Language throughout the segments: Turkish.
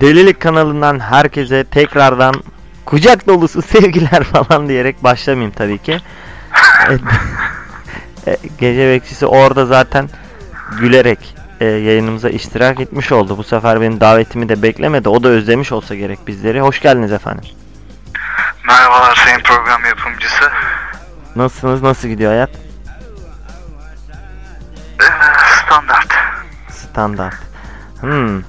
Delilik kanalından herkese tekrardan kucak dolusu sevgiler falan diyerek başlamayayım tabii ki. E, e, Gece bekçisi orada zaten gülerek e, yayınımıza iştirak etmiş oldu. Bu sefer benim davetimi de beklemedi. O da özlemiş olsa gerek bizleri. Hoş geldiniz efendim. Merhabalar sayın program yapımcısı. Nasılsınız? Nasıl gidiyor hayat? Ee, standart. Standart. Hmm.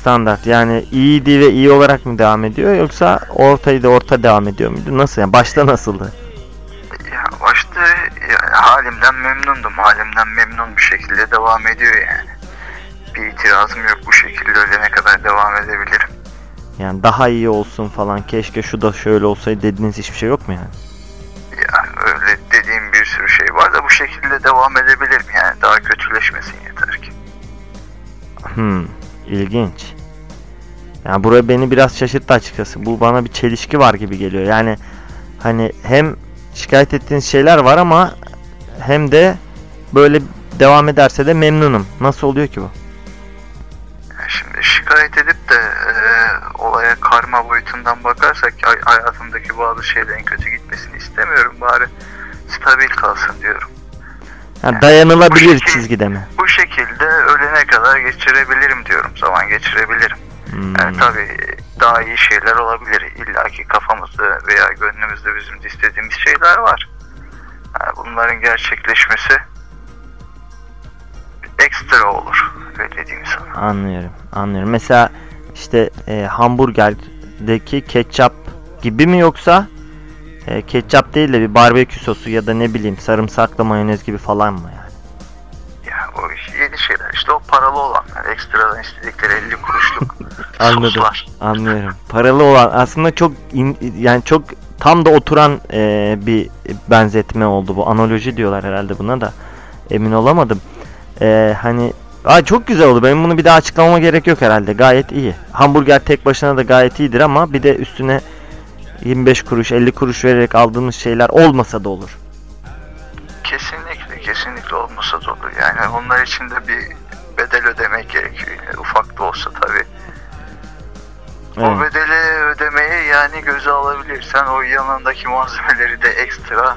Standart yani iyiydi ve iyi olarak mı devam ediyor yoksa ortaydı orta devam ediyor muydu? Nasıl yani? Başta nasıldı? Ya başta yani halimden memnundum. Halimden memnun bir şekilde devam ediyor yani. Bir itirazım yok bu şekilde ölene kadar devam edebilirim. Yani daha iyi olsun falan keşke şu da şöyle olsaydı dediğiniz hiçbir şey yok mu yani? Yani öyle dediğim bir sürü şey var da bu şekilde devam edebilirim yani. Daha kötüleşmesin yeter ki. Hmm, ilginç. Yani buraya beni biraz şaşırttı açıkçası. Bu bana bir çelişki var gibi geliyor. Yani hani hem şikayet ettiğiniz şeyler var ama hem de böyle devam ederse de memnunum. Nasıl oluyor ki bu? Şimdi şikayet edip de e, olaya karma boyutundan bakarsak hay- hayatımdaki bazı şeylerin kötü gitmesini istemiyorum. Bari stabil kalsın diyorum. Yani dayanılabilir Bu şekil- çizgide mi? bu şekilde ölene kadar geçirebilirim diyorum. Zaman geçirebilirim. Hmm. Yani tabii daha iyi şeyler olabilir. İlla ki kafamızda veya gönlümüzde bizim de istediğimiz şeyler var. Yani bunların gerçekleşmesi ekstra olur. Öyle diyeyim sana. Anlıyorum. Anlıyorum. Mesela işte e, hamburgerdeki ketçap gibi mi yoksa e, ketçap değil de bir barbekü sosu ya da ne bileyim sarımsaklı mayonez gibi falan mı o yeni şeyler. İşte o paralı olanlar. Ekstradan istedikleri 50 kuruşluk Anladım. soslar. Anlıyorum. Paralı olan aslında çok in- yani çok tam da oturan e, bir benzetme oldu bu. Analoji diyorlar herhalde buna da. Emin olamadım. E, hani Aa, çok güzel oldu. Benim bunu bir daha açıklamama gerek yok herhalde. Gayet iyi. Hamburger tek başına da gayet iyidir ama bir de üstüne 25 kuruş 50 kuruş vererek aldığımız şeyler olmasa da olur. Kesinlikle, kesinlikle olmasa da olur. Yani onlar için de bir bedel ödemek gerekiyor. Yani ufak da olsa tabii. O Evet. bedeli ödemeyi yani göze alabilirsen o yanındaki malzemeleri de ekstra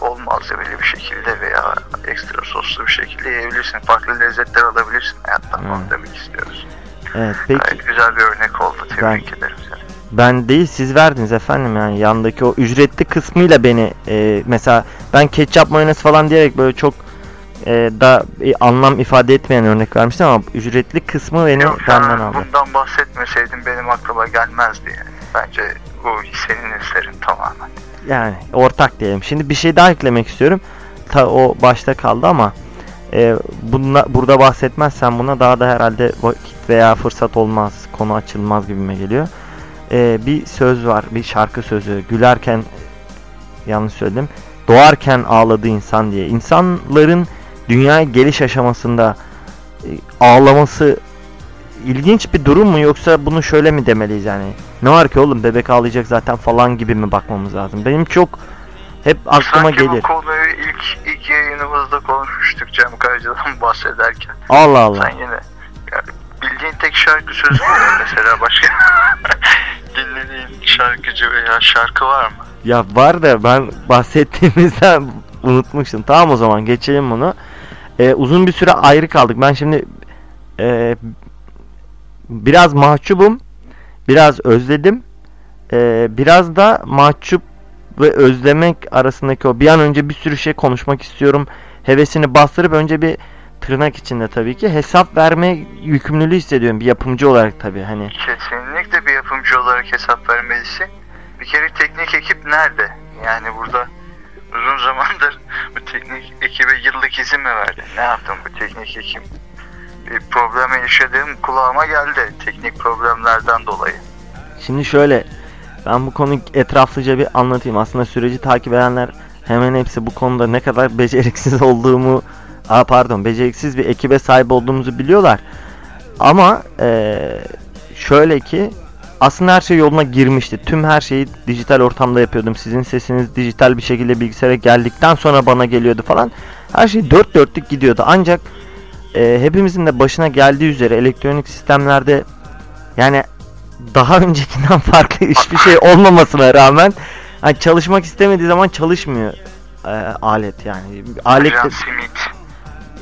bol malzemeli bir şekilde veya ekstra soslu bir şekilde yiyebilirsin. Farklı lezzetler alabilirsin hayattan. Onu Evet. demek istiyoruz. Evet. Peki Gayet güzel bir örnek oldu. Tebrik Ben- ederim seni. Ben değil siz verdiniz efendim yani yandaki o ücretli kısmıyla beni e, mesela ben ketçap mayonez falan diyerek böyle çok e, da bir anlam ifade etmeyen örnek vermiştim ama ücretli kısmı beni Yok, benden aldı. bundan bahsetmeseydin benim aklıma gelmezdi yani. Bence bu senin eserin tamamen. Yani ortak diyelim. Şimdi bir şey daha eklemek istiyorum. Ta o başta kaldı ama e, bunla, burada bahsetmezsen buna daha da herhalde vakit veya fırsat olmaz. Konu açılmaz gibime geliyor. E, bir söz var. Bir şarkı sözü. Gülerken yanlış söyledim. Doğarken ağladı insan diye. İnsanların dünyaya geliş aşamasında e, ağlaması ilginç bir durum mu yoksa bunu şöyle mi demeliyiz yani? Ne var ki oğlum bebek ağlayacak zaten falan gibi mi bakmamız lazım? Benim çok hep aklıma Sanki gelir. bu konuyu ilk, ilk yayınımızda konuşmuştuk Cem Karaca'dan bahsederken. Allah Allah. Sen yine ya, bildiğin tek şarkı sözü mı mesela başka dinlediğin şarkıcı veya şarkı var mı? Ya var da ben bahsettiğimizden unutmuştum. Tamam o zaman geçelim bunu. Ee, uzun bir süre ayrı kaldık. Ben şimdi e, biraz mahcubum. Biraz özledim. Ee, biraz da mahcup ve özlemek arasındaki o bir an önce bir sürü şey konuşmak istiyorum. Hevesini bastırıp önce bir tırnak içinde tabii ki hesap verme yükümlülüğü hissediyorum bir yapımcı olarak tabii hani. Kesinlikle bir yapımcı olarak hesap vermelisin. Bir kere teknik ekip nerede? Yani burada uzun zamandır bu teknik ekibe yıllık izin mi verdin? Ne yaptın bu teknik ekip? Bir problem yaşadığım kulağıma geldi teknik problemlerden dolayı. Şimdi şöyle ben bu konuyu etraflıca bir anlatayım. Aslında süreci takip edenler hemen hepsi bu konuda ne kadar beceriksiz olduğumu Aa, pardon beceriksiz bir ekibe sahip olduğumuzu biliyorlar. Ama eee, şöyle ki aslında her şey yoluna girmişti. Tüm her şeyi dijital ortamda yapıyordum. Sizin sesiniz dijital bir şekilde bilgisayara geldikten sonra bana geliyordu falan. Her şey dört dörtlük gidiyordu. Ancak e, hepimizin de başına geldiği üzere elektronik sistemlerde Yani daha öncekinden farklı hiçbir şey olmamasına rağmen hani çalışmak istemediği zaman çalışmıyor e, alet yani. Alet Ajan Smith.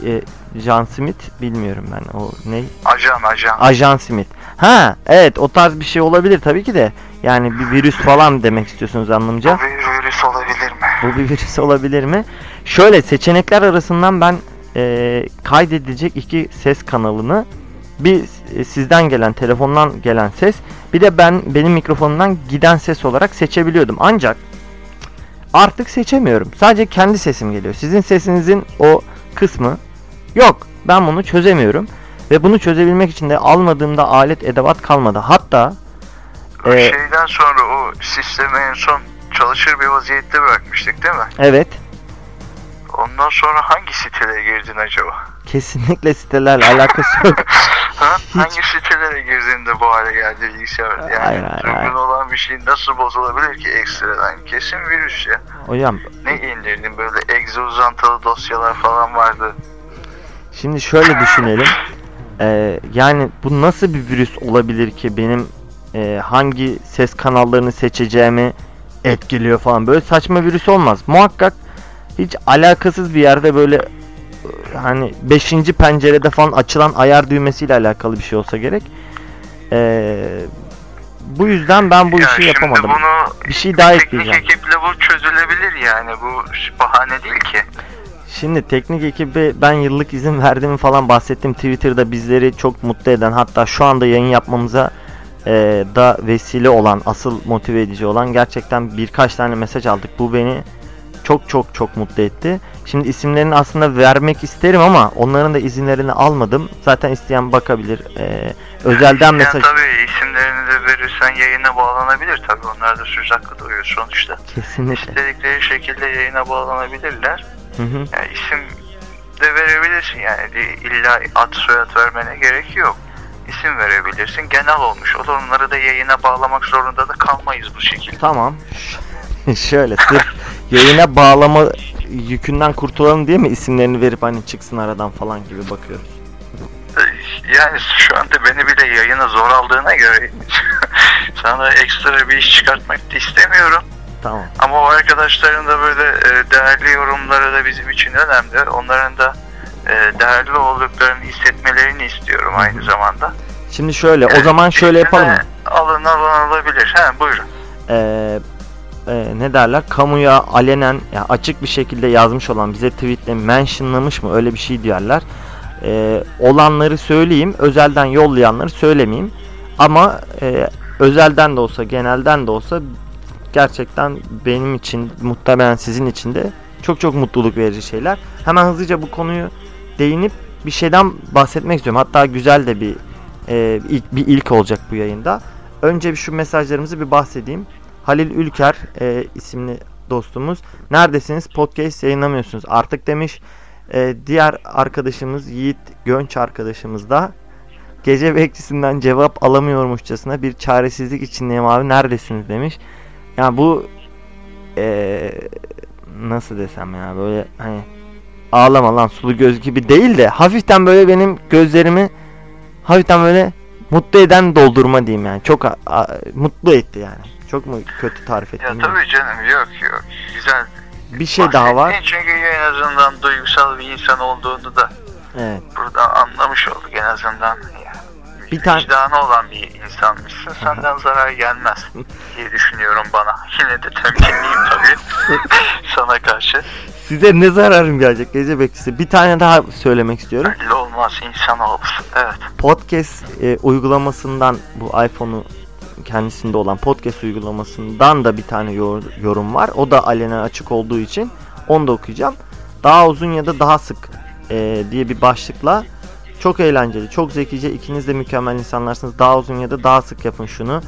E, John Smith bilmiyorum ben o ne? Ajan ajan. Ajan Smith. Ha evet o tarz bir şey olabilir tabii ki de. Yani bir virüs falan demek istiyorsunuz anlamca. Bu bir virüs olabilir mi? Bu bir virüs olabilir mi? Şöyle seçenekler arasından ben e, kaydedilecek iki ses kanalını bir e, sizden gelen telefondan gelen ses bir de ben benim mikrofonumdan giden ses olarak seçebiliyordum. Ancak artık seçemiyorum. Sadece kendi sesim geliyor. Sizin sesinizin o kısmı yok. Ben bunu çözemiyorum. Ve bunu çözebilmek için de almadığımda alet edevat kalmadı. Hatta O Ee, şeyden sonra o sistemi en son çalışır bir vaziyette bırakmıştık değil mi? evet Ondan sonra hangi sitelere girdin acaba? kesinlikle sitelerle alakası yok. Ha? Hiç- Hangi sitelere girdin de bu hale geldi bilgisayar? Yani Hayır, hayır, düzgün hayır. olan bir şey nasıl bozulabilir ki ekstradan? Kesin virüs ya. Hocam Ne indirdin böyle egzo uzantılı dosyalar falan vardı. Şimdi şöyle düşünelim. Ee, yani bu nasıl bir virüs olabilir ki benim e, hangi ses kanallarını seçeceğimi etkiliyor falan. Böyle saçma virüs olmaz. Muhakkak hiç alakasız bir yerde böyle e, hani 5. pencerede falan açılan ayar düğmesiyle alakalı bir şey olsa gerek. Ee, bu yüzden ben bu ya işi yapamadım. bunu Bir şey daha teknik ekleyeceğim. ekiple bu çözülebilir yani. Bu bahane değil ki. Şimdi teknik ekibi ben yıllık izin verdiğimi falan bahsettim. Twitter'da bizleri çok mutlu eden hatta şu anda yayın yapmamıza e, da vesile olan, asıl motive edici olan gerçekten birkaç tane mesaj aldık. Bu beni çok çok çok mutlu etti. Şimdi isimlerini aslında vermek isterim ama onların da izinlerini almadım. Zaten isteyen bakabilir. E, özelden mesaj tabii isimlerini de verirsen yayına bağlanabilir tabii. Onlar da söz hakkı doğuyor sonuçta. kesinlikle. İstedikleri şekilde yayına bağlanabilirler. Hı hı. Yani isim de verebilirsin yani illa ad soyad vermene gerek yok. İsim verebilirsin. Genel olmuş olur. Onları da yayına bağlamak zorunda da kalmayız bu şekilde. Tamam. Şöyle sırf yayına bağlama yükünden kurtulalım diye mi isimlerini verip hani çıksın aradan falan gibi bakıyoruz. Yani şu anda beni bile yayına zor aldığına göre sana ekstra bir iş çıkartmak da istemiyorum. Tamam. Ama o arkadaşların da böyle e, değerli yorumları da bizim için önemli. Onların da e, değerli olduklarını hissetmelerini istiyorum aynı zamanda. Şimdi şöyle o zaman şöyle yapalım mı? Alın alın alabilir. He buyurun. Ee, e, ne derler? Kamuya alenen ya açık bir şekilde yazmış olan bize tweetle mentionlamış mı öyle bir şey diyorlar. Ee, olanları söyleyeyim. Özelden yollayanları söylemeyeyim. Ama e, özelden de olsa genelden de olsa gerçekten benim için muhtemelen sizin için de çok çok mutluluk verici şeyler. Hemen hızlıca bu konuyu değinip bir şeyden bahsetmek istiyorum. Hatta güzel de bir e, ilk, bir ilk olacak bu yayında. Önce bir şu mesajlarımızı bir bahsedeyim. Halil Ülker e, isimli dostumuz. Neredesiniz? Podcast yayınlamıyorsunuz artık demiş. E, diğer arkadaşımız Yiğit Gönç arkadaşımız da gece bekçisinden cevap alamıyormuşçasına bir çaresizlik içindeyim abi neredesiniz demiş. Yani bu e, nasıl desem ya böyle hani ağlama lan sulu göz gibi değil de hafiften böyle benim gözlerimi hafiften böyle mutlu eden doldurma diyeyim yani. Çok a- a- mutlu etti yani. Çok mu kötü tarif ettim? Ya tabii canım yok yok. Güzel. Bir şey daha var. bahsettin Çünkü en azından duygusal bir insan olduğunu da Evet. burada anlamış olduk en azından. Ya, Bir tane- Vicdanı olan bir insanmışsın. Senden zarar gelmez diye düşünüyorum bana. Yine de temkinliyim tabii. Sana karşı. Size ne zararım gelecek gece bekçisi? Bir tane daha söylemek istiyorum. Belli olmaz insan olsun. Evet. Podcast e, uygulamasından bu iPhone'u kendisinde olan podcast uygulamasından da bir tane yor- yorum var. O da alenen açık olduğu için onu da okuyacağım. Daha uzun ya da daha sık e, diye bir başlıkla çok eğlenceli, çok zekice, ikiniz de mükemmel insanlarsınız. Daha uzun ya da daha sık yapın şunu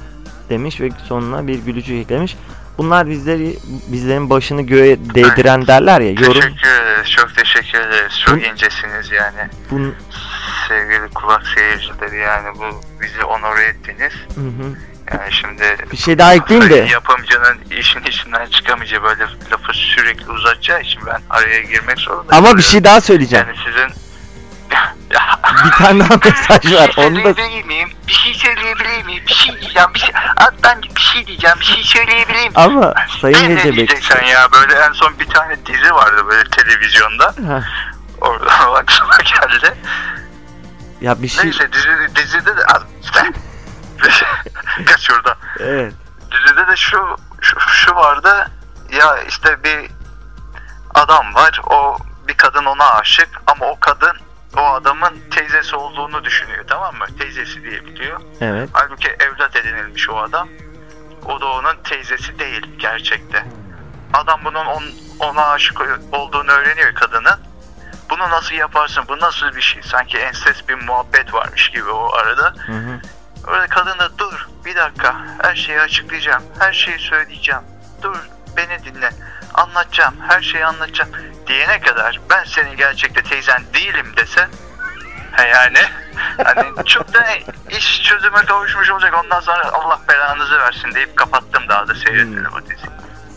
demiş ve sonuna bir gülücük eklemiş. Bunlar bizleri bizlerin başını göğe değdiren derler ya. Yorum Teşekkür ederiz. Çok teşekkür ederiz. Çok incesiniz yani. bun Sevgili kulak seyircileri yani bu bizi onore ettiniz. Hı hı. Yani şimdi bir şey daha ekleyeyim de yapımcının işin içinden çıkamayacağı böyle lafı sürekli uzatacağı için ben araya girmek zorundayım. ama bir şey daha söyleyeceğim. Yani sizin Bir tane daha mesaj var. Bir şey Onu da söyleyebilir miyim? Bir şey söyleyebilir bir şey diyeceğim. Bir şey, Abi ben bir şey diyeceğim. Bir şey söyleyebileyim. Ama Sayın ne, Bekçisi. diyeceksen ya böyle en son bir tane dizi vardı böyle televizyonda. Heh, Orada aklıma geldi. Ya bir şey Neyse dizi, dizide de. Kaç şurada. evet. Dizide de şu, şu şu vardı. Ya işte bir adam var. O bir kadın ona aşık ama o kadın adamın teyzesi olduğunu düşünüyor tamam mı? Teyzesi diye biliyor. Evet. Halbuki evlat edinilmiş o adam. O da onun teyzesi değil gerçekte. Adam bunun on, ona aşık olduğunu öğreniyor kadının. Bunu nasıl yaparsın? Bu nasıl bir şey? Sanki ensest bir muhabbet varmış gibi o arada. Hı hı. Orada kadın da dur bir dakika her şeyi açıklayacağım. Her şeyi söyleyeceğim. Dur beni dinle. Anlatacağım. Her şeyi anlatacağım. Diyene kadar ben senin gerçekte teyzen değilim dese yani hani çok da iş çözüme kavuşmuş olacak. Ondan sonra Allah belanızı versin deyip kapattım daha da seyretmedim o diziyi.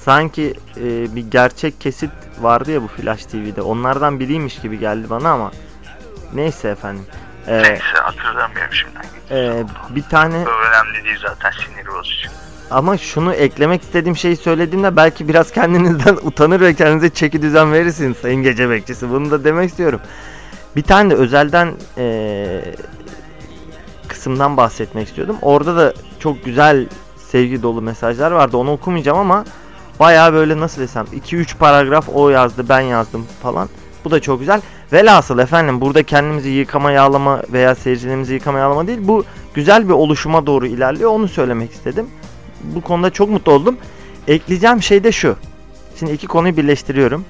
Sanki e, bir gerçek kesit vardı ya bu Flash TV'de. Onlardan biriymiş gibi geldi bana ama neyse efendim. Ee, Neyse hatırlamıyorum şimdi. e, bir tane O önemli değil zaten sinir bozucu. Ama şunu eklemek istediğim şeyi söylediğimde belki biraz kendinizden utanır ve kendinize çeki düzen verirsiniz Sayın Gece Bekçisi. Bunu da demek istiyorum. Bir tane de özelden e, kısımdan bahsetmek istiyordum. Orada da çok güzel sevgi dolu mesajlar vardı. Onu okumayacağım ama bayağı böyle nasıl desem 2-3 paragraf o yazdı ben yazdım falan. Bu da çok güzel. Velhasıl efendim burada kendimizi yıkama yağlama veya seyircilerimizi yıkama yağlama değil. Bu güzel bir oluşuma doğru ilerliyor. Onu söylemek istedim. Bu konuda çok mutlu oldum. Ekleyeceğim şey de şu. Şimdi iki konuyu birleştiriyorum.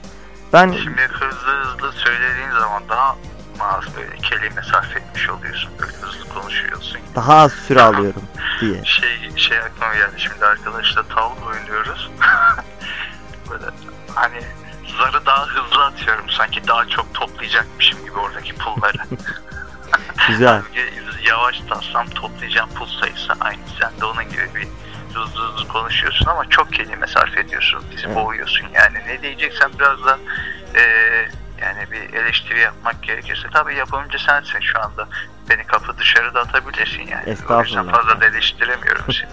Ben Şimdi hızlı hızlı söylediğin zaman daha az böyle kelime sarf etmiş oluyorsun. Böyle hızlı konuşuyorsun. daha az süre alıyorum diye. Şey şey aklıma geldi şimdi arkadaşla tavla oynuyoruz. böyle hani zarı daha hızlı atıyorum sanki daha çok toplayacakmışım gibi oradaki pulları. Güzel. Yavaş tatsam toplayacağım pul sayısı aynı. Sen de onun gibi bir hızlı hızlı konuşuyorsun ama çok kelime sarf ediyorsun. Bizi Evet. boğuyorsun yani. Ne diyeceksen biraz da eee, yani bir eleştiri yapmak gerekirse tabii yapımcı sensin şu anda. Beni kapı dışarı da atabilirsin yani. O yüzden Estağfurullah. fazla da eleştiremiyorum seni.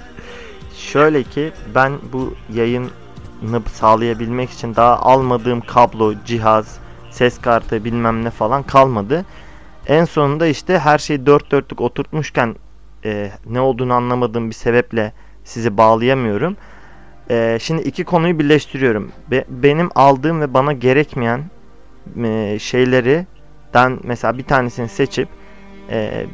Şöyle ki ben bu yayını sağlayabilmek için daha almadığım kablo, cihaz, ses kartı bilmem ne falan kalmadı. En sonunda işte her şeyi dört dörtlük oturtmuşken e, ne olduğunu anlamadığım bir sebeple sizi bağlayamıyorum. E, şimdi iki konuyu birleştiriyorum. Be- benim aldığım ve bana gerekmeyen e, şeyleri den mesela bir tanesini seçip e,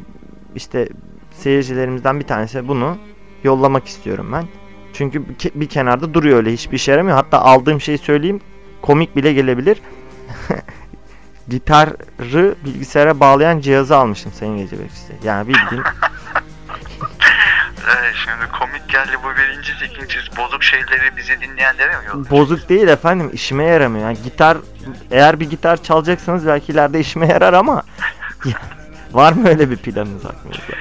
işte seyircilerimizden bir tanesi bunu yollamak istiyorum ben. Çünkü bir ke- bir kenarda duruyor öyle hiçbir işe yaramıyor. Hatta aldığım şeyi söyleyeyim komik bile gelebilir. Gitarı bilgisayara bağlayan cihazı almışım Sayın Gece Bekçisi. Yani bildiğin Evet, şimdi komik geldi bu birincisi. İkincisi bozuk şeyleri bizi dinleyenlere mi yolluyorsun? bozuk değil efendim işime yaramıyor. Yani gitar eğer bir gitar çalacaksanız belki ileride işime yarar ama var mı öyle bir planınız aklınızda?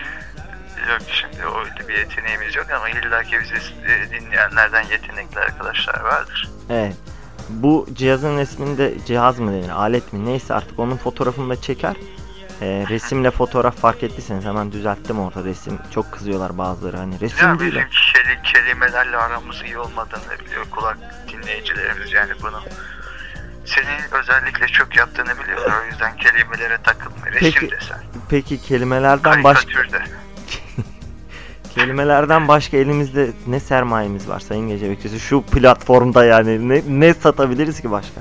Yok şimdi öyle bir yeteneğimiz yok ama illaki bizi e, dinleyenlerden yetenekli arkadaşlar vardır. Evet. Bu cihazın resminde cihaz mı denir, alet mi neyse artık onun fotoğrafını da çeker. Ee, resimle fotoğraf fark ettiyseniz hemen düzelttim orada resim. Çok kızıyorlar bazıları hani resim Ya değil. bizim keli, kelimelerle aramız iyi olmadığını biliyor kulak dinleyicilerimiz yani bunu. Senin özellikle çok yaptığını biliyorlar o yüzden kelimelere takılma. Resim Peki, desen, Peki kelimelerden başka de. kelimelerden başka elimizde ne sermayemiz var Sayın Gece Bekçisi şu platformda yani ne, ne satabiliriz ki başka?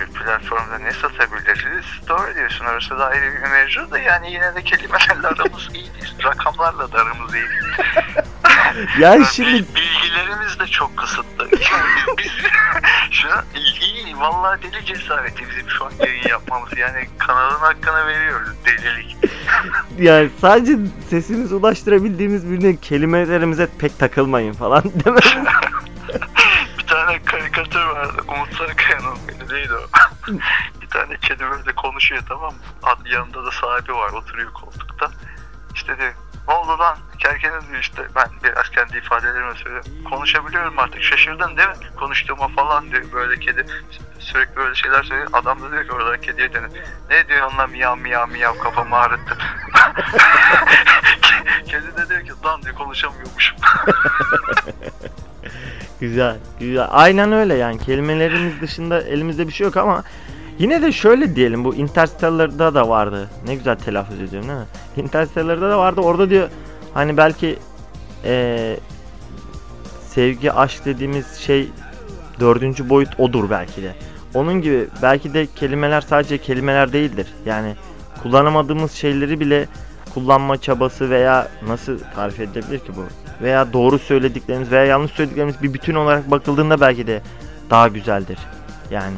Şu platformda ne satabiliriz? Doğru diyorsun orası da ayrı bir mevzu da yani yine de kelimelerle aramız iyi değil. Rakamlarla da aramız iyi değil. Yani şimdi Bilgilerimiz de çok kısıtlı. Yani biz şu an iyi, vallahi deli cesareti bizim şu an yayın yapmamız. Yani kanalın hakkını veriyoruz. Delilik. yani sadece sesimizi ulaştırabildiğimiz birine kelimelerimize pek takılmayın falan dememiz tane karikatür vardı. Umut Sarıkaya'nın neydi o? bir tane kedi böyle konuşuyor tamam mı? Ad- Yanında da sahibi var oturuyor koltukta. İşte diyor ne oldu lan? Kerkene diyor işte ben biraz kendi ifadelerimi söylüyorum. Konuşabiliyorum artık şaşırdın değil mi? Konuştuğuma falan diyor böyle kedi sürekli böyle şeyler söylüyor. Adam da diyor ki oradan kediye dönüyor. Ne diyor onunla miyav miyav miyav kafamı ağrıttı. kedi de diyor ki lan diye konuşamıyormuşum. Güzel, güzel. Aynen öyle yani. Kelimelerimiz dışında elimizde bir şey yok ama yine de şöyle diyelim bu Interstellar'da da vardı. Ne güzel telaffuz ediyorum değil mi? Interstellar'da da vardı. Orada diyor hani belki eee, sevgi, aşk dediğimiz şey dördüncü boyut odur belki de. Onun gibi belki de kelimeler sadece kelimeler değildir. Yani kullanamadığımız şeyleri bile kullanma çabası veya nasıl tarif edilebilir ki bu? Veya doğru söylediklerimiz veya yanlış söylediklerimiz bir bütün olarak bakıldığında belki de daha güzeldir. Yani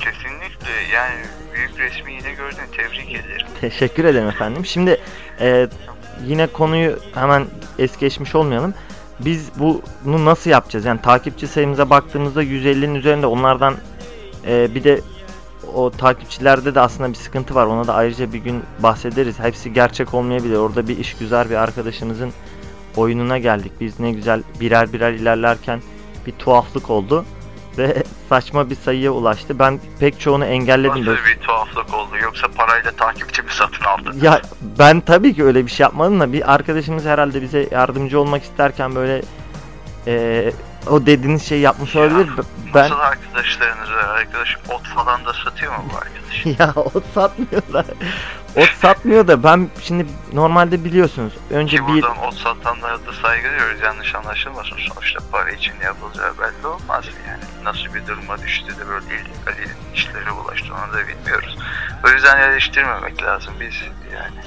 Kesinlikle yani büyük resmi yine gördün tebrik ederim. teşekkür ederim efendim. Şimdi e, yine konuyu hemen es geçmiş olmayalım. Biz bunu nasıl yapacağız? Yani takipçi sayımıza baktığımızda 150'nin üzerinde onlardan e, bir de o takipçilerde de aslında bir sıkıntı var. Ona da ayrıca bir gün bahsederiz. Hepsi gerçek olmayabilir. Orada bir işgüzar bir arkadaşımızın oyununa geldik. Biz ne güzel birer birer ilerlerken bir tuhaflık oldu ve saçma bir sayıya ulaştı. Ben pek çoğunu engelledim. Nasıl bir tuhaflık oldu yoksa parayla takipçi mi satın aldın? ya ben tabii ki öyle bir şey yapmadım da bir arkadaşımız herhalde bize yardımcı olmak isterken böyle eee, o dediğiniz şeyi yapmış Ya, olabilir. Ben Nasıl arkadaşlarınız var? Arkadaş ot falan da satıyor mu bu arkadaş? ya ot satmıyor da ot satmıyor da ben şimdi normalde biliyorsunuz önce Ki bir buradan ot satanlara da saygı duyuyoruz yanlış anlaşılmasın. Sonuçta para için yapılacağı belli olmaz yani. Nasıl bir duruma düştü de böyle illegal işlere bulaştı onu da bilmiyoruz. O yüzden eleştirmemek lazım biz yani.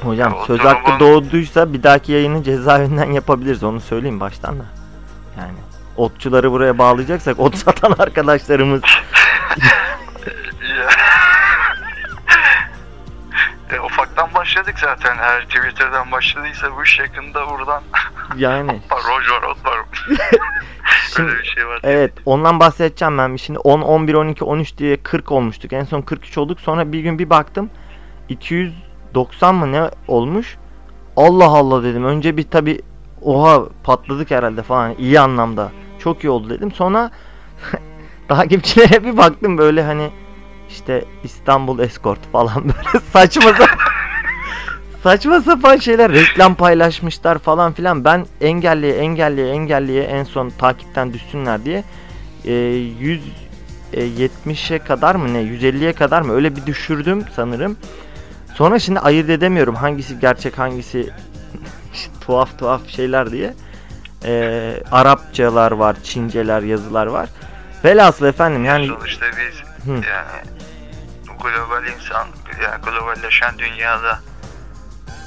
hocam Ya, söz durumun- hakkı doğduysa bir dahaki yayını cezaevinden yapabiliriz onu söyleyeyim baştan da. Yani otçuları buraya bağlayacaksak ot satan arkadaşlarımız. E, ufaktan başladık zaten. Her Twitter'dan başladıysa bu iş yakında buradan yani roj var, ot var. Şimdi- Öyle bir şey var. Evet ondan bahsedeceğim ben. Şimdi 10, 11, 12, 13 diye 40 olmuştuk. En son 43 olduk. Sonra bir gün bir baktım 290 mı ne olmuş? Allah Allah dedim. Önce bir tabi oha patladık herhalde falan iyi anlamda. Çok iyi oldu dedim. Sonra takipçilere bir baktım böyle hani işte İstanbul Escort falan böyle saçma saçma sapan şeyler reklam paylaşmışlar falan filan. Ben engelleye engelleye engelleye en son takipten düşsünler diye e, 170'e kadar mı ne 150'ye kadar mı öyle bir düşürdüm sanırım. Sonra şimdi ayırt edemiyorum hangisi gerçek hangisi tuhaf tuhaf şeyler diye. E, Arapçalar var, Çinceler, yazılar var. Velhasıl efendim yani Sonuçta biz Hı. yani global insan, yani globalleşen dünyada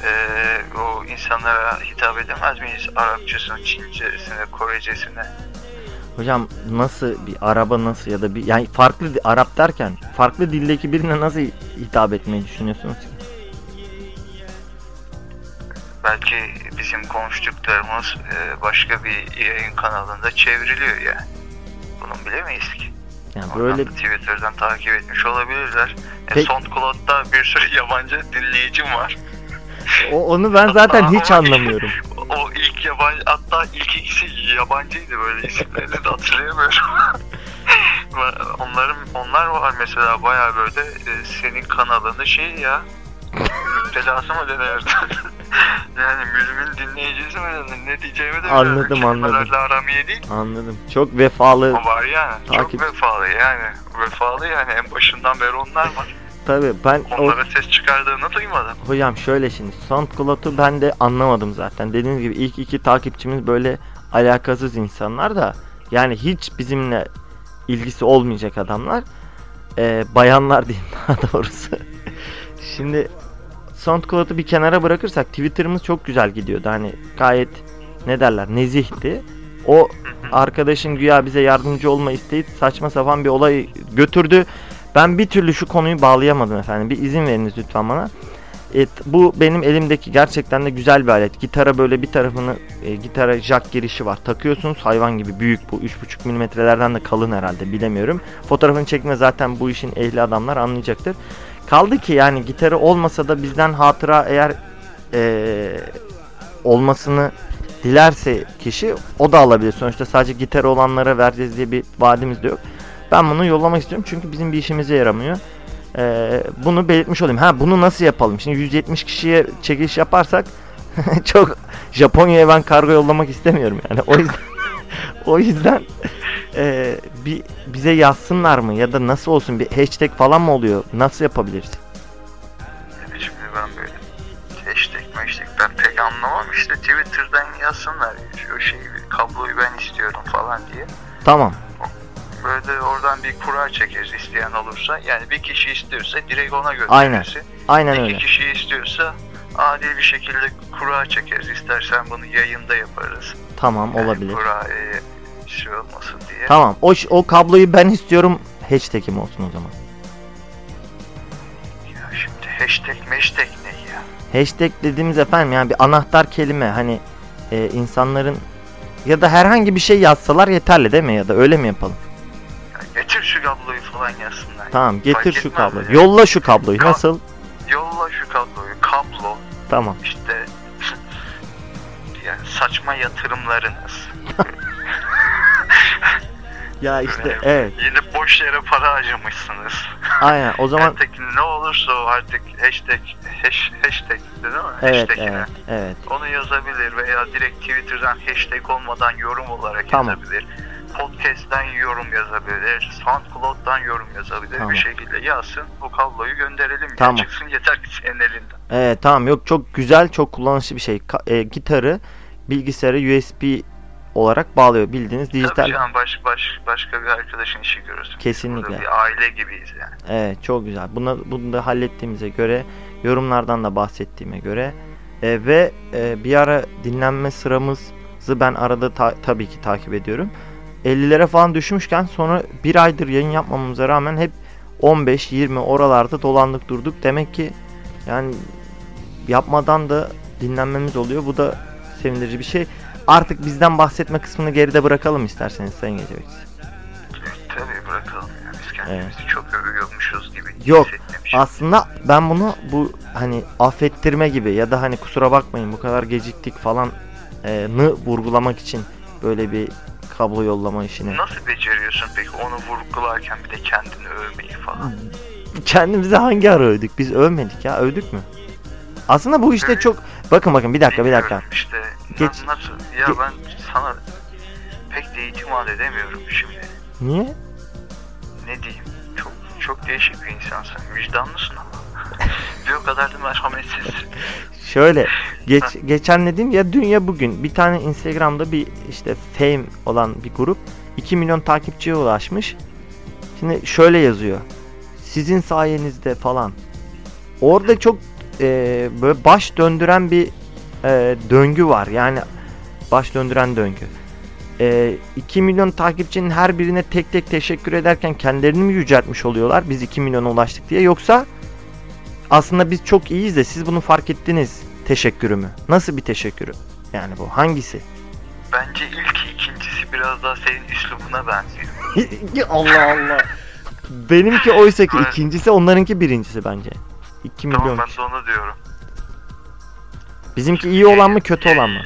eee, o insanlara hitap edemez miyiz? Arapçasına, Çincesine, Korecesine. Hocam nasıl bir araba nasıl ya da bir yani farklı Arap derken farklı dildeki birine nasıl hitap etmeyi düşünüyorsunuz ki? Belki bizim konuştuklarımız eee, başka bir yayın kanalında çevriliyor yani. Bunu bilemeyiz ki. Yani Oradan böyle da Twitter'dan takip etmiş olabilirler. E, Peki- SoundCloud'da bir sürü yabancı dinleyicim var. o, onu ben zaten hiç anlamıyorum. O ilk yabancı hatta ilk ikisi yabancıydı böyle isimlerini de hatırlayamıyorum. Onların onlar var mesela baya böyle e, senin kanalını şey ya müptelası mı denir? yani mümin dinleyicisi mi denir? Ne diyeceğimi de. Anladım, anladım. Aram iyi değil. Anladım. Çok vefalı O var yani. Takip- Çok vefalı yani. Vefalı yani. En başından beri onlar var. tabi ben o, Onlara ses çıkardığını duymadım. hocam şöyle şimdi SoundCloud'u ben de anlamadım zaten. Dediğiniz gibi ilk iki takipçimiz böyle alakasız insanlar da yani hiç bizimle ilgisi olmayacak adamlar. Ee, bayanlar diyeyim daha doğrusu. Şimdi SoundCloud'u bir kenara bırakırsak Twitter'ımız çok güzel gidiyordu. Hani gayet ne derler nezihti. O arkadaşın güya bize yardımcı olma isteği saçma sapan bir olay götürdü. Ben bir türlü şu konuyu bağlayamadım efendim. Bir izin veriniz lütfen bana. Evet, bu benim elimdeki gerçekten de güzel bir alet. Gitara böyle bir tarafını e, gitara jack girişi var. Takıyorsunuz hayvan gibi büyük bu 3.5 milimetrelerden de kalın herhalde bilemiyorum. Fotoğrafını çekme zaten bu işin ehli adamlar anlayacaktır. Kaldı ki yani gitarı olmasa da bizden hatıra eğer e, olmasını dilerse kişi o da alabilir. Sonuçta sadece gitar olanlara vereceğiz diye bir vaadimiz de yok. Ben bunu yollamak istiyorum çünkü bizim bir işimize yaramıyor. Ee, bunu belirtmiş olayım. Ha bunu nasıl yapalım? Şimdi 170 kişiye çekiliş yaparsak çok Japonya'ya ben kargo yollamak istemiyorum yani. O yüzden o yüzden e, bir bize yazsınlar mı ya da nasıl olsun bir hashtag falan mı oluyor? Nasıl yapabiliriz? Şimdi ben böyle hashtag hashtag ben pek anlamam işte Twitter'dan yazsınlar şu şeyi kabloyu ben istiyorum falan diye. Tamam. Böyle de oradan bir kura çekeriz isteyen olursa. Yani bir kişi istiyorsa direkt ona Aynen. gönderirsin. Aynen İki öyle. kişi istiyorsa adil bir şekilde kura çekeriz. İstersen bunu yayında yaparız. Tamam Yani olabilir. Kura e, şey olmasın diye. Tamam. O o kabloyu ben istiyorum. Hashtag'im olsun o zaman. Ya şimdi hashtag hashtag ne ya? Hashtag dediğimiz efendim yani bir anahtar kelime hani e, insanların ya da herhangi bir şey yazsalar yeterli değil mi ya da öyle mi yapalım? ya getir şu kabloyu falan yazsınlar. Tamam getir Fark şu kabloyu. ya. Yolla şu kabloyu. Ka- Nasıl? Yolla şu kabloyu. Kablo Tamam. işte yani saçma yatırımlarınız. Ya işte Böyle evet. Yine boş yere para harcamışsınız. Aynen. O zaman Artık ne olursa o artık hashtag hash, hashtag değil mi? evet Hashtag'ine. evet evet. Onu yazabilir veya direkt Twitter'dan hashtag olmadan yorum olarak Tamam. yazabilir. Podcast'ten yorum yazabilir. SoundCloud'dan yorum yazabilir. Tamam. Bir şekilde yazsın. O kabloyu gönderelim. ya. Tamam. Çıksın yeter ki senin elinden. Evet tamam yok çok güzel çok kullanışlı bir şey. Ka- e, gitarı bilgisayara USB olarak bağlıyor bildiğiniz Tabii dijital. canım baş, baş, başka bir arkadaşın işi görürsün. Kesinlikle. Burada bir aile gibiyiz yani. Evet çok güzel. Buna, bunu da hallettiğimize göre yorumlardan da bahsettiğime göre e, ve e, bir ara dinlenme sıramızı ben arada ta- tabii ki takip ediyorum. 50'lere falan düşmüşken sonra bir aydır yayın yapmamamıza rağmen hep 15-20 oralarda dolandık durduk. Demek ki yani yapmadan da dinlenmemiz oluyor. Bu da sevindirici bir şey. Artık bizden bahsetme kısmını geride bırakalım isterseniz Sayın Gecebek. Tabii bırakalım ya. Biz kendimizi çok övüyormuşuz gibi Yok. Aslında ben bunu bu hani affettirme gibi ya da hani kusura bakmayın bu kadar geciktik falan e, nı vurgulamak için böyle bir kablo yollama işini. Nasıl beceriyorsun peki onu vurgularken bir de kendini övmeyi falan? Kendimizi hangi ara övdük? Biz övmedik ya. Övdük mü? Aslında bu işte çok bakın bakın bir dakika bir dakika. İşte Geç- na- nasıl ya ge- ben sana pek de itimat edemiyorum şimdi. Niye? Ne diyeyim? Çok çok değişik bir insansın. Vicdanlısın ama. o kadar da merhametsiz. Şöyle geç, geçen dediğim ya dün ya bugün bir tane Instagram'da bir işte fame olan bir grup 2 milyon takipçiye ulaşmış. Şimdi şöyle yazıyor. Sizin sayenizde falan. Orada çok e, böyle baş döndüren bir e, döngü var. Yani baş döndüren döngü. E, 2 milyon takipçinin her birine tek tek teşekkür ederken kendilerini mi yüceltmiş oluyorlar biz 2 milyona ulaştık diye yoksa aslında biz çok iyiyiz de siz bunu fark ettiniz teşekkürü mü? Nasıl bir teşekkürü? Yani bu hangisi? Bence ilk ikincisi biraz daha senin üslubuna benziyor. Allah Allah. Benimki oysa ki ikincisi onlarınki birincisi bence. 2 milyon Tamam ben de onu diyorum. Bizimki iyi olan mı kötü olan mı?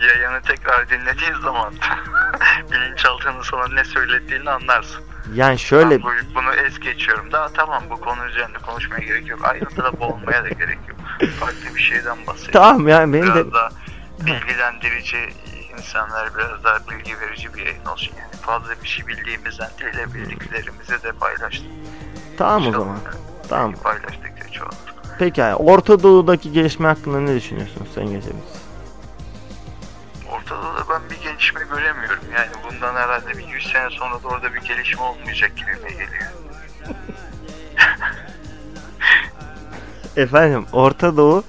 Yayını tekrar dinlediğin zaman bilinçaltının sana ne söylediğini anlarsın. Yani şöyle Ben bu, bunu es geçiyorum. Daha tamam bu konu üzerinde konuşmaya gerek yok. Ayrıntıda boğulmaya da gerek yok. Farklı bir şeyden bahsedelim. tamam yani benim de Biraz daha bilgilendirici insanlar biraz daha bilgi verici bir yayın olsun yani. Fazla bir şey bildiğimizden değil de bildiklerimizi de paylaştık. tamam o zaman. Tamam. Paylaştıkça çoğalır. Peki yani Orta Doğu'daki gelişme hakkında ne düşünüyorsunuz Sayın Gecemiz? Ortada da ben bir gelişme göremiyorum. Yani bundan herhalde bir 100 sene sonra da orada bir gelişme olmayacak gibi mi geliyor? Efendim Orta Doğu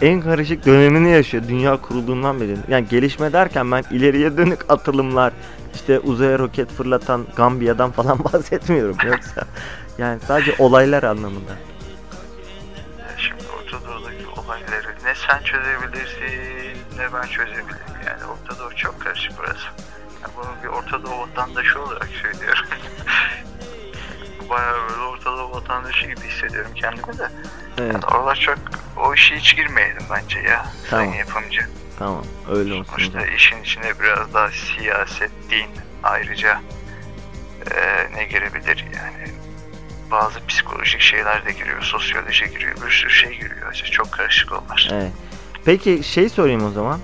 en karışık dönemini yaşıyor dünya kurulduğundan beri. Yani gelişme derken ben ileriye dönük atılımlar, işte uzaya roket fırlatan Gambiya'dan falan bahsetmiyorum yoksa. Yani sadece olaylar anlamında. Sen çözebilirsin ne ben çözebilirim. Yani Orta Doğu çok karışık burası. Yani bunu bir Orta Doğu vatandaşı olarak söylüyorum. Bayağı böyle Orta Doğu vatandaşı gibi hissediyorum kendimi de. Evet Yani oralar çok o işe hiç girmeyelim bence ya. Tamam. Sayın yapımcı. tamam öyle olsun. Sonuçta işin içine biraz daha siyaset, din ayrıca eee, ne girebilir yani bazı psikolojik şeyler de giriyor, sosyoloji giriyor, bir sürü şey giriyor. İşte çok karışık onlar. Evet. Peki şey sorayım o zaman.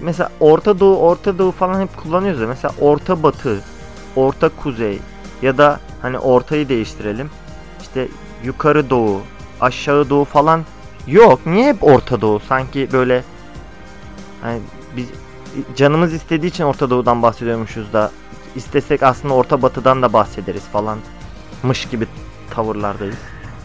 Mesela Orta Doğu, Orta Doğu falan hep kullanıyoruz ya. Mesela Orta Batı, Orta Kuzey ya da hani ortayı değiştirelim. İşte yukarı doğu, aşağı doğu falan yok. Niye hep Orta Doğu? Sanki böyle hani biz canımız istediği için Orta Doğu'dan bahsediyormuşuz da istesek aslında Orta Batı'dan da bahsederiz falan mış gibi tavırlardayız.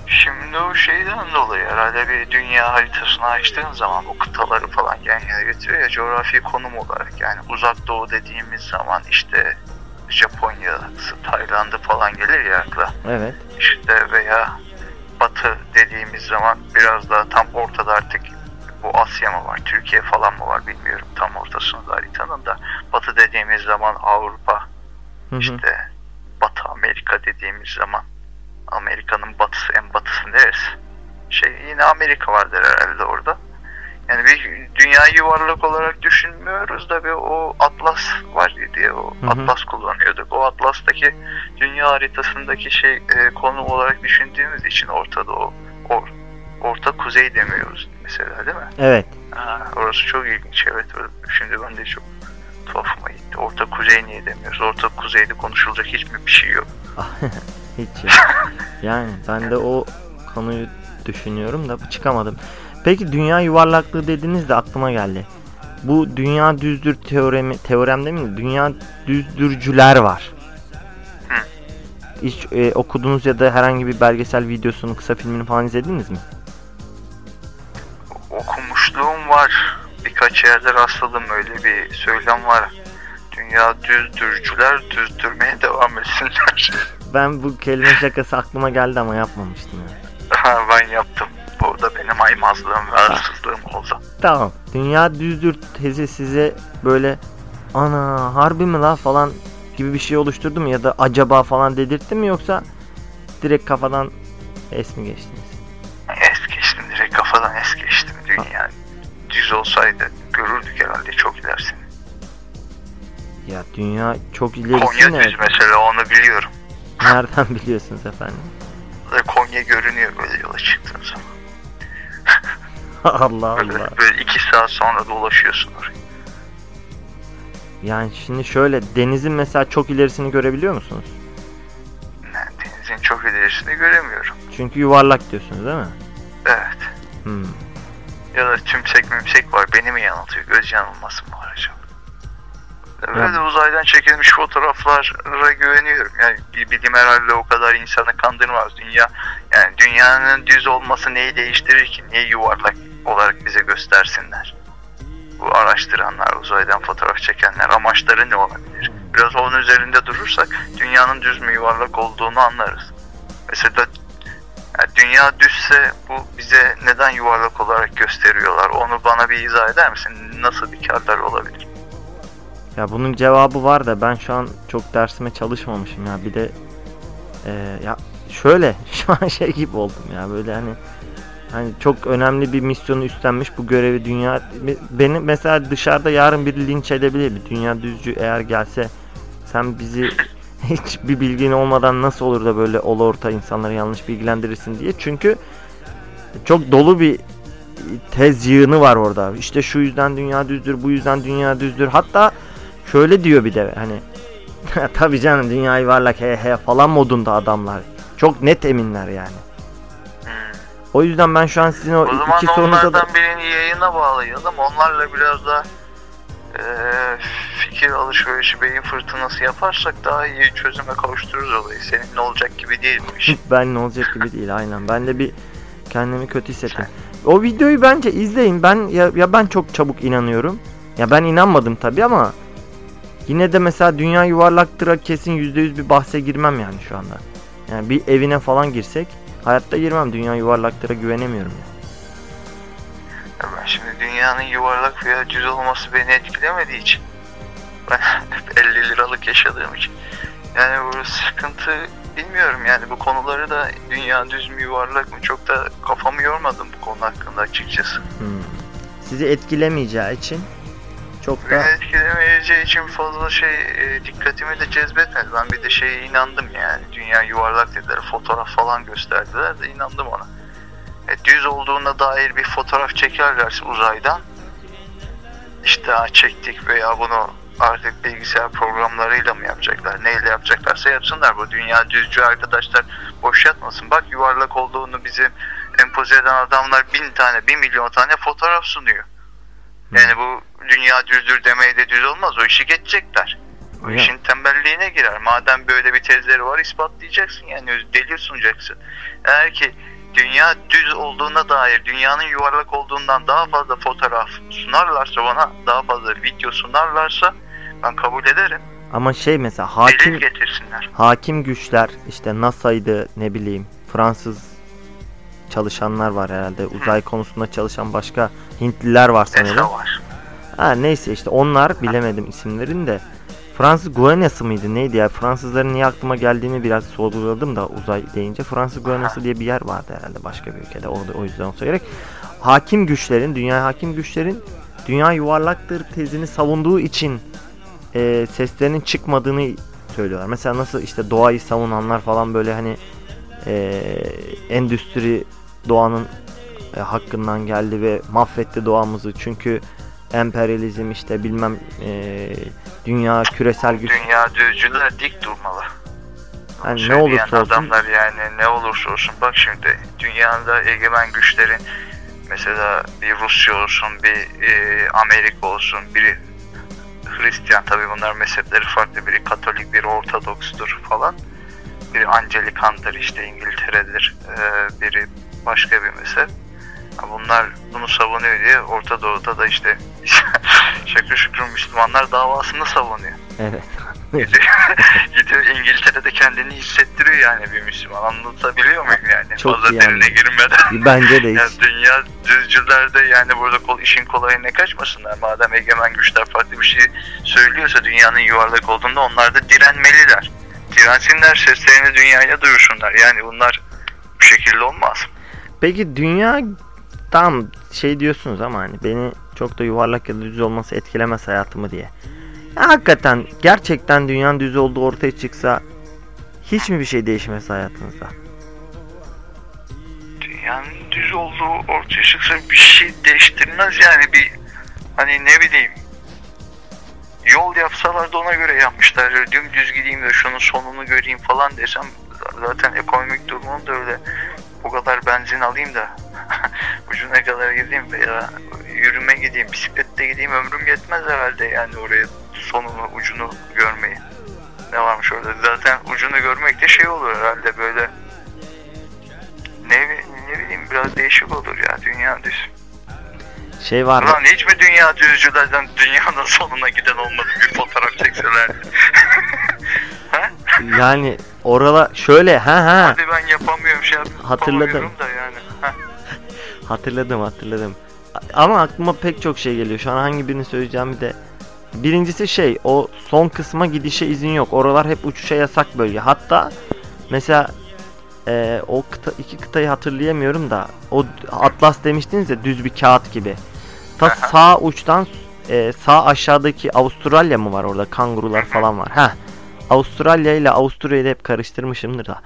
Şimdi o şeyden dolayı herhalde bir dünya haritasını açtığın zaman o kıtaları falan yan yana getiriyor ya coğrafi konum olarak yani uzak doğu dediğimiz zaman işte Japonya'sı, Tayland'ı falan gelir ya akla. Evet. İşte veya batı dediğimiz zaman biraz daha tam ortada artık bu Asya mı var, Türkiye falan mı var bilmiyorum tam ortasında haritanın da. Batı dediğimiz zaman Avrupa, Hı hı. işte Batı Amerika dediğimiz zaman Amerika'nın batısı en batısı neresi? Şey yine Amerika vardır herhalde orada. Yani bir dünya yuvarlak olarak düşünmüyoruz da bir o atlas var diye o Hı hı. atlas kullanıyorduk. O atlastaki dünya haritasındaki şey e, konum olarak düşündüğümüz için ortada o or, orta kuzey demiyoruz mesela değil mi? Evet. Ha, orası çok ilginç evet. Şimdi ben de çok tuhafıma gitti. Orta kuzey niye demiyoruz? Orta kuzeyde konuşulacak hiçbir bir şey yok. Hiç yani ben de o konuyu düşünüyorum da çıkamadım. Peki dünya yuvarlaklığı dediniz de aklıma geldi. Bu dünya düzdür teoremi teorem değil mi? Dünya düzdürcüler var. Hiç e, okudunuz ya da herhangi bir belgesel videosunu, kısa filmini falan izlediniz mi? Okumuşluğum var. Birkaç yerde rastladım öyle bir söylem var. Dünya düzdürcüler düzdürmeye devam etsinler. Ben bu kelime şakası aklıma geldi ama yapmamıştım ya. Ha, ben yaptım. Bu da benim aymazlığım ve arsızlığım oldu. Tamam. Dünya düzdür tezi size böyle ana harbi mi la falan gibi bir şey oluşturdu mu ya da acaba falan dedirtti mi yoksa direkt kafadan es mi geçtiniz? Es geçtim direkt kafadan es geçtim. Dünya düz olsaydı görürdük herhalde çok ilerisini. Ya dünya çok ilerisi Konya ne? düz mesela onu biliyorum. Nereden biliyorsunuz efendim? Ve Konya görünüyor böyle yola çıktığın zaman. Allah Böyle, Allah. böyle iki saat sonra dolaşıyorsun oraya. Yani şimdi şöyle denizin mesela çok ilerisini görebiliyor musunuz? Yani denizin çok ilerisini göremiyorum. Çünkü yuvarlak diyorsunuz değil mi? Evet. Hmm. Ya da tümsek mümsek var. Beni mi yanıltıyor? Göz yanılması mı var acaba? Böyle uzaydan çekilmiş fotoğraflara güveniyorum. Yani bir bilim herhalde o kadar insanı kandırmaz. Dünya yani dünyanın düz olması neyi değiştirir ki? Niye yuvarlak olarak bize göstersinler? Bu araştıranlar, uzaydan fotoğraf çekenler amaçları ne olabilir? Biraz onun üzerinde durursak dünyanın düz mü yuvarlak olduğunu anlarız. Mesela yani dünya düzse bu bize neden yuvarlak olarak gösteriyorlar? Onu bana bir izah eder misin? Nasıl bir karlar olabilir? Ya bunun cevabı var da ben şu an çok dersime çalışmamışım ya. Bir de e, ya şöyle şu an şey gibi oldum ya. Böyle hani hani çok önemli bir misyonu üstlenmiş bu görevi dünya beni mesela dışarıda yarın biri linç edebilir. Bir dünya düzcü eğer gelse sen bizi hiç bir bilgin olmadan nasıl olur da böyle ol orta insanları yanlış bilgilendirirsin diye. Çünkü çok dolu bir tez yığını var orada. İşte şu yüzden dünya düzdür bu yüzden dünya düzdür. Hatta şöyle diyor bir de hani tabi canım dünya yuvarlak he he falan modunda adamlar çok net eminler yani Hmm. o yüzden ben şu an sizin o, O zaman iki sorunuza da birini yayına bağlayalım. Onlarla biraz da e, fikir alışverişi, beyin fırtınası yaparsak daha iyi çözüme kavuştururuz olayı. Senin ne olacak gibi değil bu iş. ben ne olacak gibi değil aynen. Ben de bir kendimi kötü hissettim. O videoyu bence izleyin. Ben ya, ya ben çok çabuk inanıyorum. Ya ben inanmadım tabi ama yine de mesela dünya yuvarlaktır'a kesin %100 bir bahse girmem yani şu anda. Yani bir evine falan girsek hayatta girmem. Dünya yuvarlaktır'a güvenemiyorum ya. Ya ben şimdi dünyanın yuvarlak veya düz olması beni etkilemediği için ben hep 50 liralık yaşadığım için yani bu sıkıntı bilmiyorum yani bu konuları da dünya düz mü yuvarlak mı çok da kafamı yormadım bu konu hakkında açıkçası. Hmm. Sizi etkilemeyeceği için çok da etkilemeyeceği için fazla şey e, dikkatimi de cezbetmedi. Ben bir de şeye inandım yani. Dünya yuvarlak dediler. Fotoğraf falan gösterdiler de inandım ona. E, düz olduğuna dair bir fotoğraf çekerlerse uzaydan işte çektik veya bunu artık bilgisayar programlarıyla mı yapacaklar? Neyle yapacaklarsa yapsınlar. Bu dünya düzcü arkadaşlar boş yatmasın. Bak yuvarlak olduğunu bizim empoze eden adamlar bin tane, bir milyon tane fotoğraf sunuyor. Yani bu dünya düzdür demeye de düz olmaz. O işi geçecekler. O Ya. işin tembelliğine girer. Madem böyle bir tezleri var ispatlayacaksın yani delil sunacaksın. Eğer ki dünya düz olduğuna dair dünyanın yuvarlak olduğundan daha fazla fotoğraf sunarlarsa bana daha fazla video sunarlarsa ben kabul ederim. Ama şey mesela hakim getirsinler. hakim güçler işte NASA'ydı ne bileyim Fransız çalışanlar var herhalde. Uzay konusunda çalışan başka Hintliler var sanırım. Ha neyse işte onlar bilemedim isimlerini de. Fransız Guyanası mıydı neydi ya? Fransızların niye aklıma geldiğini biraz sorguladım da uzay deyince. Fransız Guyanası diye bir yer vardı herhalde başka bir ülkede. Orada o yüzden olsa gerek. Hakim güçlerin, dünya hakim güçlerin dünya yuvarlaktır tezini savunduğu için e, seslerinin çıkmadığını söylüyorlar. Mesela nasıl işte doğayı savunanlar falan böyle hani e, endüstri doğanın e, hakkından geldi ve mahvetti doğamızı. Çünkü emperyalizm işte bilmem e, dünya küresel güç Dünya düzcüler dik durmalı. Hani ne olursa olsun adamlar yani ne olursa olsun bak şimdi dünyada egemen güçlerin mesela bir Rusya olsun bir e, Amerika olsun biri Hristiyan tabi bunlar mezhepleri farklı biri Katolik biri Ortodokstur falan biri Anglikandır işte İngiltere'dir e, biri başka bir mezhep bunlar bunu savunuyor diye Orta Doğu'da da işte şakır şükür Müslümanlar davasını savunuyor. evet. Gidiyor, İngiltere'de kendini hissettiriyor yani bir Müslüman. Anlatabiliyor muyum yani? Çok Fazla iyi derine girmeden. Bence de Yani dünya düzcülerde yani burada kol, işin kolayına kaçmasınlar. Madem egemen güçler farklı bir şey söylüyorsa dünyanın yuvarlak olduğunda onlar da direnmeliler. Dirensinler seslerini dünyaya duyursunlar. Yani bunlar bu şekilde olmaz. Peki dünya tam şey diyorsunuz ama hani beni çok da yuvarlak ya da düz olması etkilemez hayatımı diye. Ya hakikaten gerçekten dünyanın düz olduğu ortaya çıksa hiç mi bir şey değişmez hayatınızda? Dünyanın düz olduğu ortaya çıksa bir şey değiştirmez yani bir hani ne bileyim yol yapsalar da ona göre yapmışlar. Dümdüz gideyim de şunun sonunu göreyim falan desem zaten ekonomik durumum da öyle bu kadar benzin alayım da ucuna kadar gideyim veya yürüme gideyim, bisiklette gideyim ömrüm yetmez herhalde yani oraya sonunu, ucunu görmeyi. Ne varmış orada? Zaten ucunu görmek de şey olur herhalde böyle ne, ne bileyim biraz değişik olur ya dünya düz. Şey var? Ulan hiç mi dünya düzcülerden dünyanın sonuna giden olmadı bir fotoğraf çekseler? Yani orala şöyle ha ha Hadi ben yapamıyorum şey Hatırladım. da yani. Ha. hatırladım hatırladım. Ama aklıma pek çok şey geliyor. Şu an hangi birini söyleyeceğimi de Birincisi şey o son kısma gidişe izin yok. Oralar hep uçuşa yasak bölge. Hatta mesela e, o kıta, iki kıtayı hatırlayamıyorum da o Atlas demiştiniz ya düz bir kağıt gibi. Ta Aha. sağ uçtan e, sağ aşağıdaki Avustralya mı var orada kangurular falan var. Ha. Avustralya ile Avusturya'yı hep karıştırmışımdır da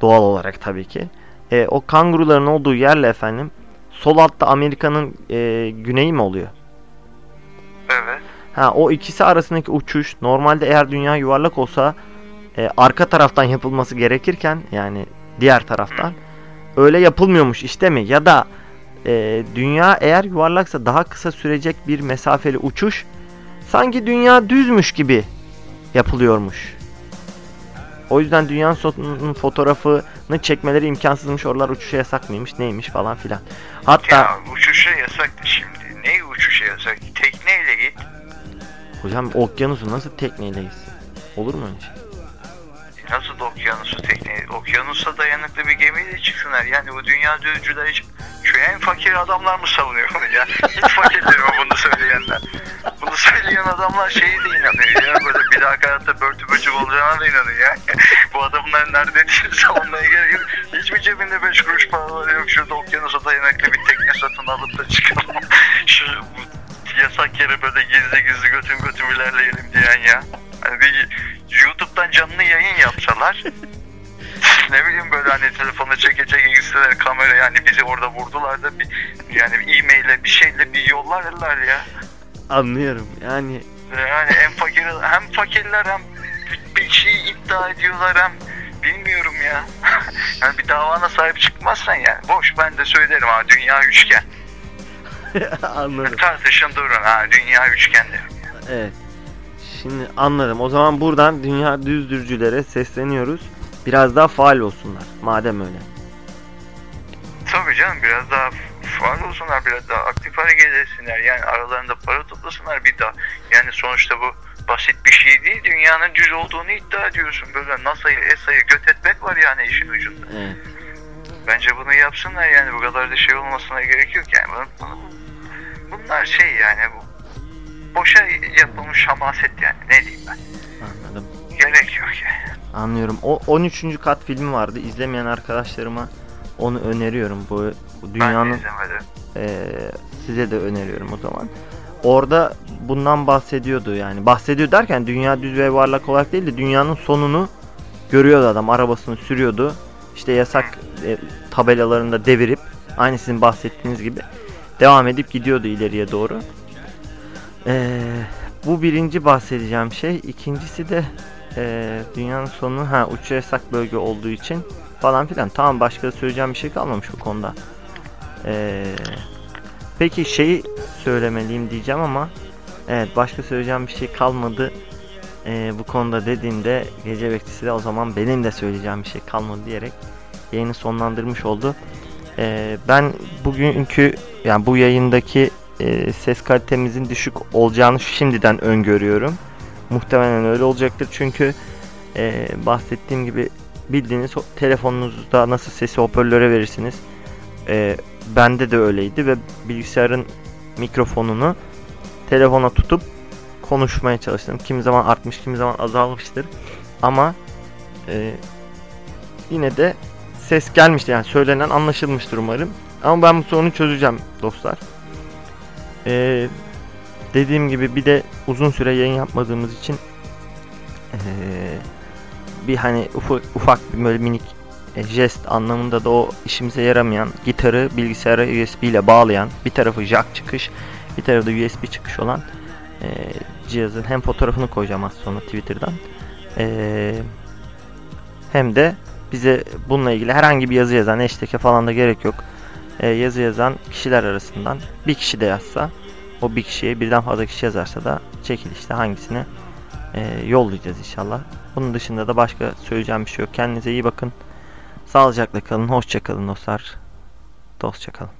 doğal olarak tabii ki. E, o kanguruların olduğu yerle efendim sol altta Amerika'nın e, güneyi mi oluyor? Evet. Ha o ikisi arasındaki uçuş normalde eğer dünya yuvarlak olsa e, arka taraftan yapılması gerekirken yani diğer taraftan öyle yapılmıyormuş işte mi? Ya da e, dünya eğer yuvarlaksa daha kısa sürecek bir mesafeli uçuş sanki dünya düzmüş gibi yapılıyormuş. O yüzden dünyanın sonunun fotoğrafını çekmeleri imkansızmış. Oralar uçuşa yasak mıymış neymiş falan filan. Hatta Ya uçuşa yasaktı şimdi. Ne uçuşa yasak? Tekneyle git. hocam okyanusu nasıl tekneyle gitsin? Olur mu öyle şey? Nasıl da okyanusu tekneyi? Okyanusa dayanıklı bir gemiyle çıksınlar. Yani bu dünya düzcüler hiç şu en fakir adamlar mı savunuyor bunu ya? Hiç fakirdir mi bunu söyleyenler? Bunu söyleyen adamlar şeyi de inanıyor ya. Böyle bir daha hayatta börtü böcek olacağına da inanıyor ya. bu adamların nerede dediğini savunmaya gerek yok. Hiç mi cebinde 5 kuruş paraları yok? Şurada okyanusa dayanıklı bir tekne satın alıp da çıkalım. Şu yasak yere böyle gizli gizli götüm götüm ilerleyelim diyen ya. Hani bir YouTube'dan canlı yayın yapsalar ne bileyim böyle hani telefonu çeke çeke kestiler kamera yani bizi orada vurdular da bir yani bir e-maille bir şeyle bir yollarlar ya. Anlıyorum. Yani Yani hem fakir hem fakirler hem bir, şey iddia ediyorlar hem bilmiyorum ya. yani bir davana sahip çıkmazsan yani boş ben de söylerim ha dünya üçgen. anladım. Tartışın durun ha dünya üçgen derim. Evet. Şimdi anladım. O zaman buradan dünya düzdürcülere sesleniyoruz. Biraz daha faal olsunlar. Madem öyle. Tabii canım biraz daha faal olsunlar biraz daha aktif hareket etsinler yani aralarında para toplasınlar bir daha. Yani sonuçta bu basit bir şey değil dünyanın düz olduğunu iddia ediyorsun böyle NASA'yı ESA'yı göt etmek var yani işin ucunda. Evet. Bence bunu yapsınlar yani bu kadar da şey olmasına gerek yok yani. Bunlar şey yani bu boşa yapılmış hamaset yani ne diyeyim ben. Anladım. Gerek yok yani. Anlıyorum. O 13. kat filmi vardı. İzlemeyen arkadaşlarıma onu öneriyorum. Bu, dünyanın. Eee, size de öneriyorum o zaman. Orada bundan bahsediyordu yani. Bahsediyor derken dünya düz ve yuvarlak olarak değil de dünyanın sonunu görüyordu adam. Arabasını sürüyordu. İşte yasak e, tabelalarında devirip aynı sizin bahsettiğiniz gibi devam edip gidiyordu ileriye doğru. Eee, bu birinci bahsedeceğim şey. İkincisi de eee, dünyanın sonu ha uçuş yasak bölge olduğu için falan filan. Tamam başka söyleyeceğim bir şey kalmamış bu konuda. Ee, peki şeyi söylemeliyim diyeceğim ama evet başka söyleyeceğim bir şey kalmadı ee, bu konuda dediğinde gece bekçisi de o zaman benim de söyleyeceğim bir şey kalmadı diyerek yayını sonlandırmış oldu. Ee, ben bugünkü yani bu yayındaki e, ses kalitemizin düşük olacağını şimdiden öngörüyorum. Muhtemelen öyle olacaktır çünkü e, bahsettiğim gibi bildiğiniz telefonunuzda nasıl sesi hoparlöre verirsiniz. E, bende de öyleydi ve bilgisayarın mikrofonunu telefona tutup konuşmaya çalıştım. Kimi zaman artmış, kimi zaman azalmıştır. Ama e, yine de ses gelmişti yani söylenen anlaşılmıştır umarım. Ama ben bu sorunu çözeceğim dostlar. E, dediğim gibi bir de uzun süre yayın yapmadığımız için e, bir hani ufak, ufak bir böyle minik e, jest anlamında da o işimize yaramayan gitarı bilgisayara USB ile bağlayan bir tarafı jack çıkış bir tarafı da USB çıkış olan e, cihazın hem fotoğrafını koyacağım az sonra Twitter'dan. E, hem de bize bununla ilgili herhangi bir yazı yazan hashtag'e falan da gerek yok. E, yazı yazan kişiler arasından bir kişi de yazsa o bir kişiye birden fazla kişi yazarsa da çekilişte hangisine e, yollayacağız inşallah. Bunun dışında da başka söyleyeceğim bir şey yok. Kendinize iyi bakın. Sağlıcakla kalın. Hoşça kalın dostlar. Dostça kalın.